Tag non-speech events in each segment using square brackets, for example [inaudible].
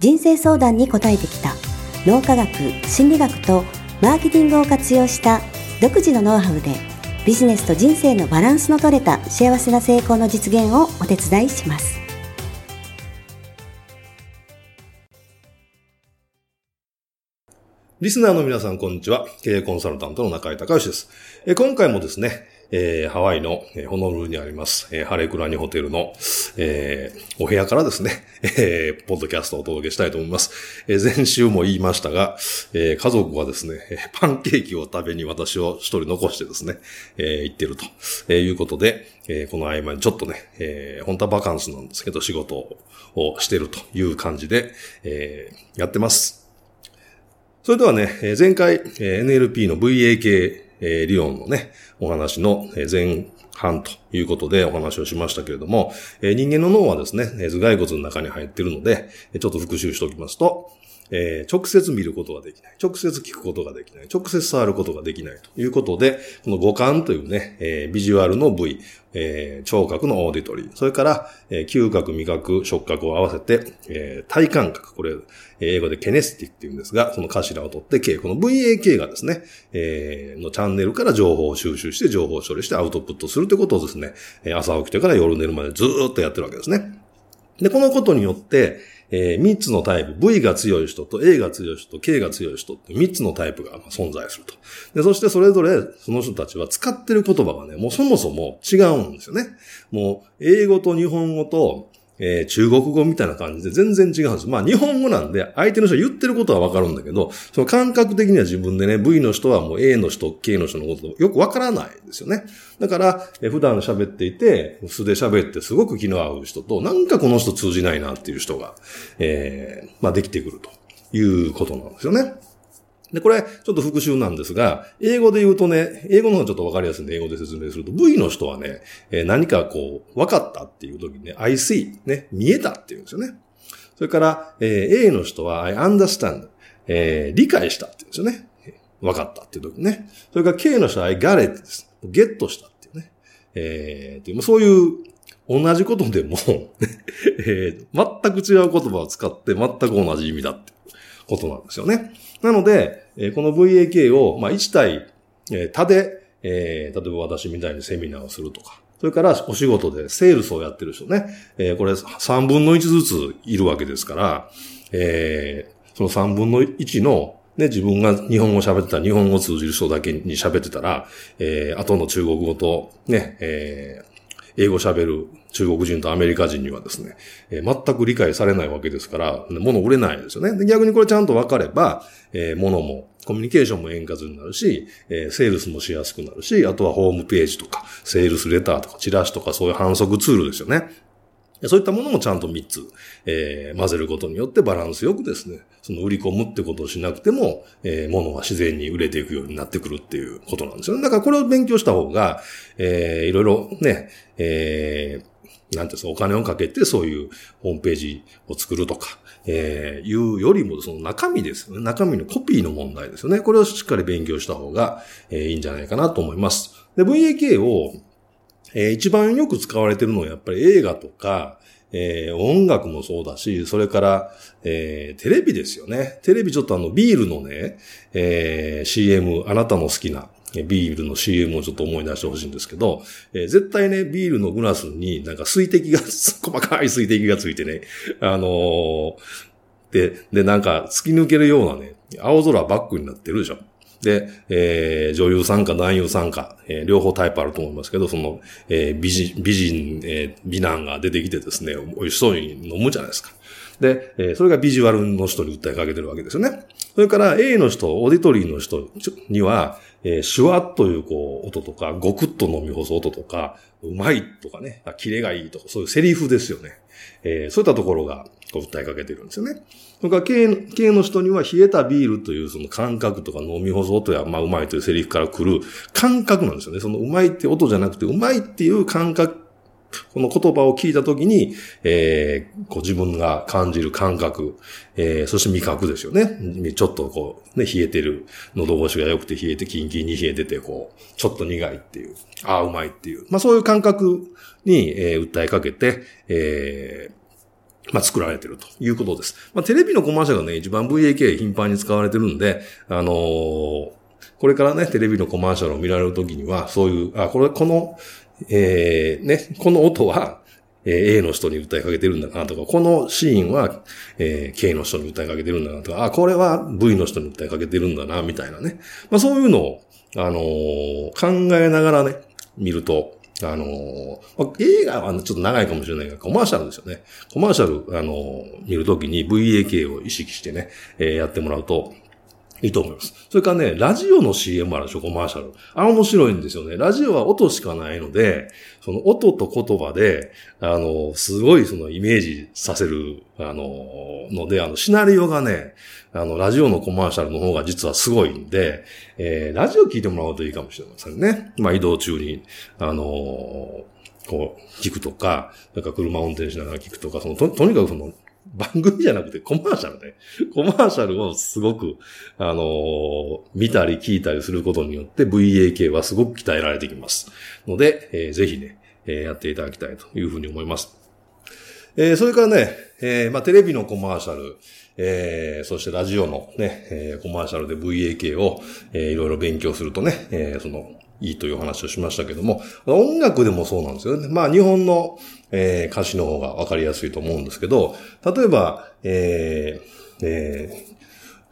人生相談に応えてきた脳科学、心理学とマーケティングを活用した独自のノウハウでビジネスと人生のバランスの取れた幸せな成功の実現をお手伝いします。リスナーの皆さん、こんにちは。経営コンサルタントの中井隆義です。え今回もですね、えー、ハワイの、えー、ホノルルにあります、えー、ハレクラニホテルの、えー、お部屋からですね、[laughs] えー、ポッドキャストをお届けしたいと思います。えー、前週も言いましたが、えー、家族はですね、パンケーキを食べに私を一人残してですね、えー、行ってると、えー、いうことで、えー、この合間にちょっとね、えー、本当はバカンスなんですけど、仕事をしてるという感じで、えー、やってます。それではね、前回、NLP の VA えー、理論のね、お話の前半ということでお話をしましたけれども、えー、人間の脳はですね、頭蓋骨の中に入っているので、ちょっと復習しておきますと、えー、直接見ることができない。直接聞くことができない。直接触ることができないということで、この五感というね、えー、ビジュアルの部位、えー、聴覚のオーディトリー、それから、えー、嗅覚、味覚、触覚を合わせて、えー、体感覚、これ、英語でケネスティックって言うんですが、その頭を取って K、この VAK がですね、えー、のチャンネルから情報を収集して情報処理してアウトプットするということをですね、朝起きてから夜寝るまでずーっとやってるわけですね。で、このことによって、えー、3つのタイプ、V が強い人と A が強い人と K が強い人って3つのタイプが存在すると。で、そしてそれぞれその人たちは使ってる言葉がね、もうそもそも違うんですよね。もう、英語と日本語とえー、中国語みたいな感じで全然違うんです。まあ日本語なんで相手の人言ってることはわかるんだけど、その感覚的には自分でね、V の人はもう A の人、K の人のことよくわからないですよね。だから、えー、普段喋っていて、素で喋ってすごく気の合う人と、なんかこの人通じないなっていう人が、えー、まあできてくるということなんですよね。で、これ、ちょっと復習なんですが、英語で言うとね、英語の方がちょっとわかりやすいんで、英語で説明すると、V の人はね、えー、何かこう、分かったっていう時にね、I see、ね、見えたっていうんですよね。それから、えー、A の人は I understand、え、理解したっていうんですよね。分かったっていう時ね。それから K の人は I got it です。ゲットしたっていうね。えー、そういう同じことでも [laughs] えー、全く違う言葉を使って全く同じ意味だってことなんですよね。なので、この VAK を、まあ、1対、え他で、え、例えば私みたいにセミナーをするとか、それからお仕事でセールスをやってる人ね、え、これ3分の1ずついるわけですから、え、その3分の1のね、自分が日本語喋ってたら日本語を通じる人だけに喋ってたら、えー、後の中国語とね、え、英語喋る中国人とアメリカ人にはですね、えー、全く理解されないわけですから、物売れないですよね。逆にこれちゃんと分かれば、えー、物も、コミュニケーションも円滑になるし、えー、セールスもしやすくなるし、あとはホームページとか、セールスレターとか、チラシとかそういう反則ツールですよね。そういったものもちゃんと3つ、えー、混ぜることによってバランスよくですね、その売り込むってことをしなくても、えー、物が自然に売れていくようになってくるっていうことなんですよね。だからこれを勉強した方が、えー、いろいろね、えー、なんていうんですか、お金をかけてそういうホームページを作るとか、えー、いうよりも、その中身ですよね。中身のコピーの問題ですよね。これをしっかり勉強した方が、えー、いいんじゃないかなと思います。で、VAK を、えー、一番よく使われてるのはやっぱり映画とか、えー、音楽もそうだし、それから、えー、テレビですよね。テレビちょっとあの、ビールのね、えー、CM、あなたの好きな、ビールの CM をちょっと思い出してほしいんですけど、えー、絶対ね、ビールのグラスになんか水滴が、[laughs] 細かい水滴がついてね、あのー、で、で、なんか突き抜けるようなね、青空バックになってるでしょ。で、えー、女優さんか男優さんか、えー、両方タイプあると思いますけど、その、えー、美人、美人、えー、美男が出てきてですね、美味しそうに飲むじゃないですか。で、えー、それがビジュアルの人に訴えかけてるわけですよね。それから A の人、オーディトリーの人には、えー、シュワッというこう音とか、ゴクッと飲み干す音とか、うまいとかね、キレがいいとか、そういうセリフですよね。えー、そういったところがこう訴えかけてるんですよね。それから、K の人には冷えたビールというその感覚とか飲み干す音や、まあ、うまいというセリフから来る感覚なんですよね。そのうまいって音じゃなくて、うまいっていう感覚、この言葉を聞いたときに、えー、こう自分が感じる感覚、えー、そして味覚ですよね。ちょっとこう、ね、冷えてる、喉越しが良くて冷えて、キンキンに冷えてて、こう、ちょっと苦いっていう、ああ、うまいっていう。まあそういう感覚に、えー、訴えかけて、えー、まあ、作られてるということです。まあ、テレビのコマーシャルがね、一番 VAK 頻繁に使われてるんで、あのー、これからね、テレビのコマーシャルを見られるときには、そういう、あ、これ、この、えー、ね、この音は、えー、A の人に訴えかけてるんだなとか、このシーンは、えー、K の人に訴えかけてるんだなとか、あ、これは V の人に訴えかけてるんだな、みたいなね。まあ、そういうのを、あのー、考えながらね、見ると、あのー、映画はちょっと長いかもしれないが、コマーシャルですよね。コマーシャル、あのー、見るときに VAK を意識してね、えー、やってもらうと、いいと思います。それからね、ラジオの CM あるでしょ、コマーシャル。あ面白いんですよね。ラジオは音しかないので、その音と言葉で、あの、すごいそのイメージさせる、あの、ので、あの、シナリオがね、あの、ラジオのコマーシャルの方が実はすごいんで、えー、ラジオ聞いてもらうといいかもしれませんね。まあ、移動中に、あのこう、聞くとか、なんか車運転しながら聞くとか、そのと、とにかくその、番組じゃなくてコマーシャルね。コマーシャルをすごく、あのー、見たり聞いたりすることによって VAK はすごく鍛えられてきます。ので、えー、ぜひね、えー、やっていただきたいというふうに思います。えー、それからね、えー、まあ、テレビのコマーシャル、えー、そしてラジオのね、えー、コマーシャルで VAK を、えー、いろいろ勉強するとね、えー、その、いいという話をしましたけども、音楽でもそうなんですよね。まあ日本の、えー、歌詞の方がわかりやすいと思うんですけど、例えば、えー、え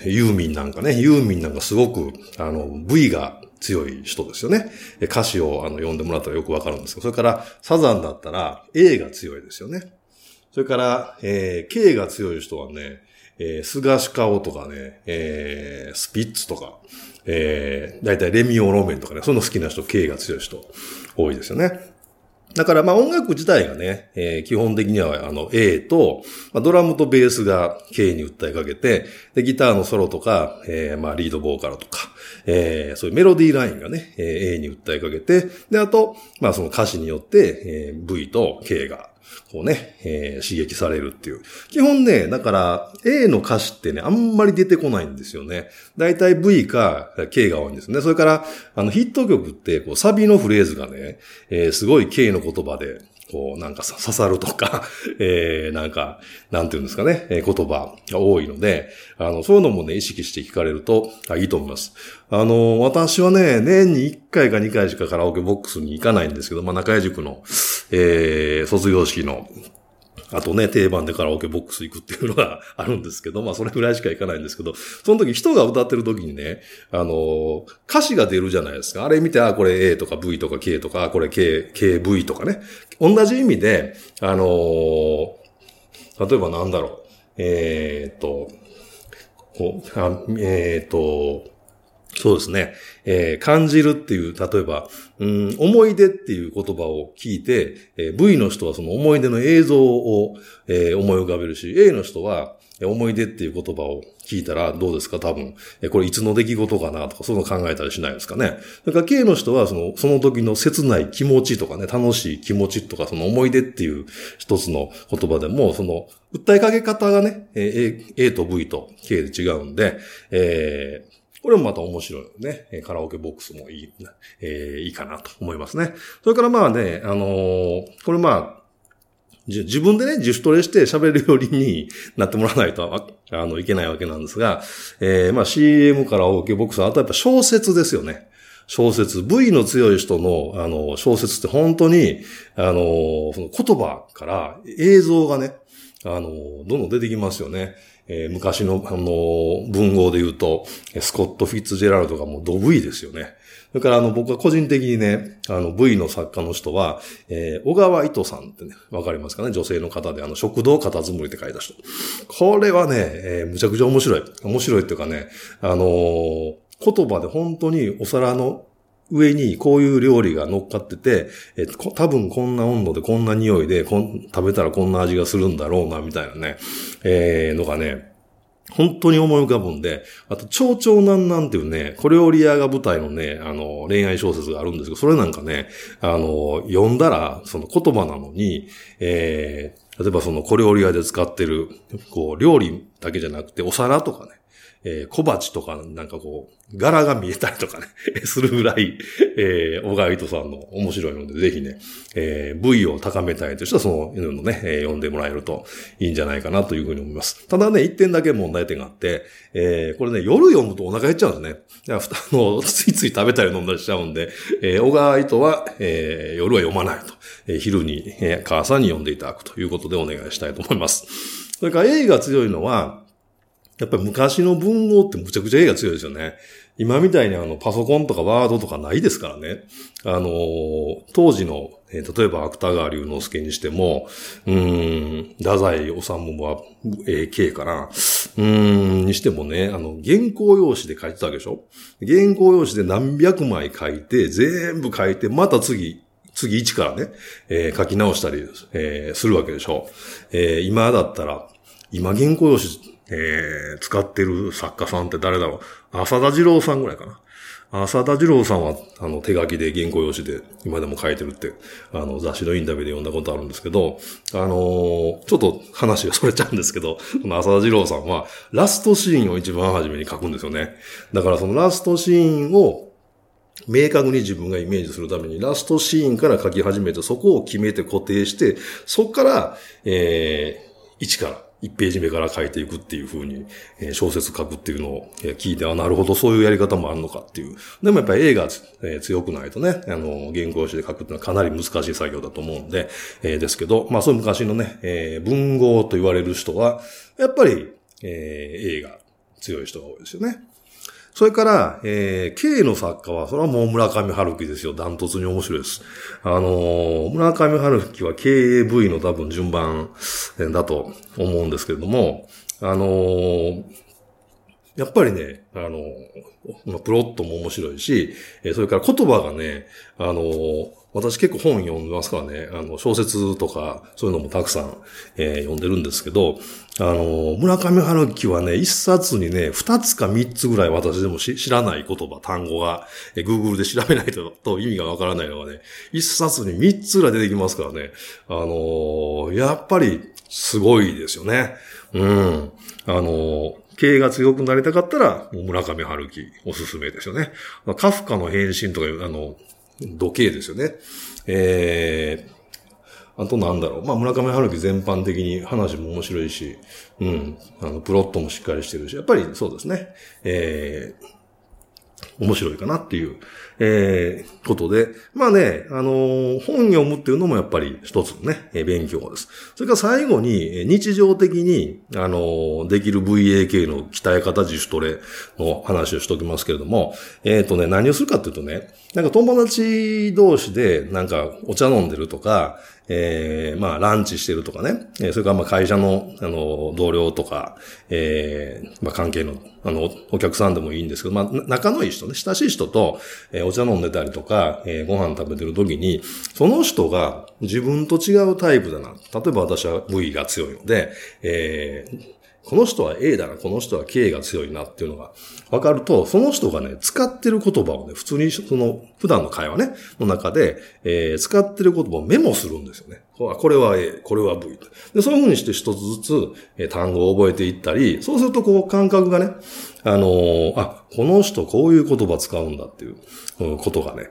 ー、ユーミンなんかね、ユーミンなんかすごく、あの、V が強い人ですよね。歌詞をあの読んでもらったらよくわかるんですけど、それからサザンだったら A が強いですよね。それから、えー、K が強い人はね、えー、スガシカオとかね、えー、スピッツとか、えー、だいたいレミオロメンとかね、その好きな人、K が強い人、多いですよね。だからまあ音楽自体がね、えー、基本的にはあの A と、まあ、ドラムとベースが K に訴えかけて、で、ギターのソロとか、えー、まあリードボーカルとか、えー、そういうメロディーラインがね、えー、A に訴えかけて、で、あと、まあその歌詞によって、えー、V と K がこうね、えー、刺激されるっていう。基本ね、だから A の歌詞ってね、あんまり出てこないんですよね。だいたい V か K が多いんですね。それから、あのヒット曲って、こうサビのフレーズがね、えー、すごい K の言葉で、こう、なんか刺さるとか、[laughs] えー、なんか、なんていうんですかね、言葉が多いので、あの、そういうのもね、意識して聞かれると、いいと思います。あの、私はね、年に1回か2回しかカラオケボックスに行かないんですけど、まあ、中井塾の、えー、卒業式のあとね、定番でカラオケボックス行くっていうのが [laughs] あるんですけど、まあそれぐらいしか行かないんですけど、その時人が歌ってる時にね、あの、歌詞が出るじゃないですか。あれ見て、あ、これ A とか V とか K とか、これ K、KV とかね。同じ意味で、あの例えばなんだろう。えー、っと、えー、っと、そうですね。えー、感じるっていう、例えば、うん、思い出っていう言葉を聞いて、えー、V の人はその思い出の映像を、えー、思い浮かべるし、A の人は思い出っていう言葉を聞いたらどうですか？多分。えこれいつの出来事かなとか、そういうの考えたりしないですかね。それから K の人はその、その時の切ない気持ちとかね、楽しい気持ちとか、その思い出っていう一つの言葉でも、その、訴えかけ方がね、え A, A と V と K で違うんで、えーこれもまた面白いね。カラオケボックスもいい、えー、いいかなと思いますね。それからまあね、あのー、これまあ、自分でね、自主トレして喋るよりになってもらわないと、あの、いけないわけなんですが、えー、まあ CM カラオケボックス、あとやっぱ小説ですよね。小説、V の強い人の、あの、小説って本当に、あの、その言葉から映像がね、あの、どんどん出てきますよね。えー、昔の、あの、文豪で言うと、スコット・フィッツジェラルドがもうド V ですよね。それからあの、僕は個人的にね、あの、V の作家の人は、えー、小川糸さんってね、わかりますかね？女性の方で、あの、食堂片づむりって書いた人。これはね、えー、むちゃくちゃ面白い。面白いっていうかね、あのー、言葉で本当にお皿の上にこういう料理が乗っかってて、えっと多分こんな温度でこんな匂いでこん、食べたらこんな味がするんだろうな、みたいなね、えー、のがね、本当に思い浮かぶんで、あと、蝶々なんなんていうね、コレオリアが舞台のね、あの、恋愛小説があるんですけど、それなんかね、あの、読んだら、その言葉なのに、えー、例えばそのコレオリアで使ってる、こう、料理だけじゃなくて、お皿とかね、えー、小鉢とかなんかこう、柄が見えたりとかね、[laughs] するぐらい、えー、小川糸さんの面白いので、ぜひね、えー、部位を高めたいとしたら、その犬のね、えー、読んでもらえるといいんじゃないかなというふうに思います。ただね、一点だけ問題点があって、えー、これね、夜読むとお腹減っちゃうんですね。あの、ついつい食べたり飲んだりしちゃうんで、えー、小川糸は、えー、夜は読まないと。えー、昼に、えー、母さんに読んでいただくということでお願いしたいと思います。それから A が強いのは、やっぱり昔の文豪ってむちゃくちゃ絵が強いですよね。今みたいにあのパソコンとかワードとかないですからね。あのー、当時の、えー、例えば芥川龍之介にしても、うん、太宰治は、えー、K かな。うーん、にしてもね、あの、原稿用紙で書いてたわけでしょ？原稿用紙で何百枚書いて、全部書いて、また次、次1からね、えー、書き直したり、えー、するわけでしょう。えー、今だったら、今原稿用紙えー、使ってる作家さんって誰だろう。浅田二郎さんぐらいかな。浅田二郎さんは、あの、手書きで原稿用紙で今でも書いてるって、あの、雑誌のインタビューで読んだことあるんですけど、あのー、ちょっと話がそれちゃうんですけど、その浅田二郎さんは、ラストシーンを一番初めに書くんですよね。だからそのラストシーンを、明確に自分がイメージするために、ラストシーンから書き始めて、そこを決めて固定して、そこから、えー、1から1ページ目から書いていくっていう風に、え小説書くっていうのを聞いて、あ、なるほど、そういうやり方もあるのかっていう。でもやっぱり映画、え強くないとね、あの、原稿紙で書くっていうのはかなり難しい作業だと思うんで、えー、ですけど、まあそういう昔のね、えー、文豪と言われる人は、やっぱり、えー、映画強い人が多いですよね。それから、えー、K の作家は、それはもう村上春樹ですよ。ダントツに面白いです。あのー、村上春樹は KAV の多分順番だと思うんですけれども、あのー、やっぱりね、あの、プロットも面白いし、それから言葉がね、あの私結構本読んでますからね、あの、小説とか、そういうのもたくさん、えー、読んでるんですけど、あの、村上春樹はね、一冊にね、二つか三つぐらい私でも知らない言葉、単語が、えー、Google で調べないとと意味がわからないのがね、一冊に三つぐらい出てきますからね、あの、やっぱりすごいですよね。うん。あの、経営が強くなりたかったら、村上春樹おすすめですよね。まカフカの変身とかいう、あの、時計ですよね。えー、あとなんだろう。まあ、村上春樹全般的に話も面白いし、うん、あの、プロットもしっかりしてるし、やっぱりそうですね。えー、面白いかなっていう、えー、ことで、まあね、あのー、本読むっていうのもやっぱり一つのね、えー、勉強です。それから最後に、日常的に、あのー、できる VAK の鍛え方自主トレの話をしておきますけれども、えっ、とね、何をするかっていうとね、なんか友達同士でなんかお茶飲んでるとか、えー、まあ、ランチしてるとかね、えー、それからまあ会社の、あの、同僚とか、えー、まあ関係の、あの、お客さんでもいいんですけど、まあ、仲のいい人ね、親しい人と、えー、お茶飲んでたりとか、えー、ご飯食べてる時に、その人が自分と違うタイプだな。例えば私は V が強いので、えー、この人は A だな、この人は K が強いなっていうのが分かると、その人がね、使ってる言葉をね、普通にその、普段の会話ね、の中で、えー、使ってる言葉をメモするんですよね。これは A、これは V で。そういう風にして一つずつ、えー、単語を覚えていったり、そうするとこう感覚がね、あのー、あ、この人こういう言葉使うんだっていう、ことがね、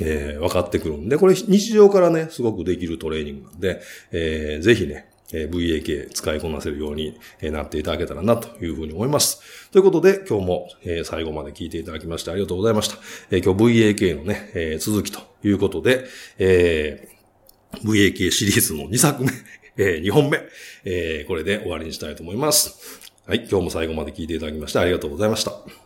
えー、分かってくるんで、これ日常からね、すごくできるトレーニングなんで、えー、ぜひね、え VAK 使いこなせるようになっていただけたらなというふうに思います。ということで、今日も最後まで聞いていただきましてありがとうございました。え今日 VAK のね、え続きということで、え、VAK シリーズの2作目、[laughs] え2本目、えこれで終わりにしたいと思います。はい、今日も最後まで聞いていただきましてありがとうございました。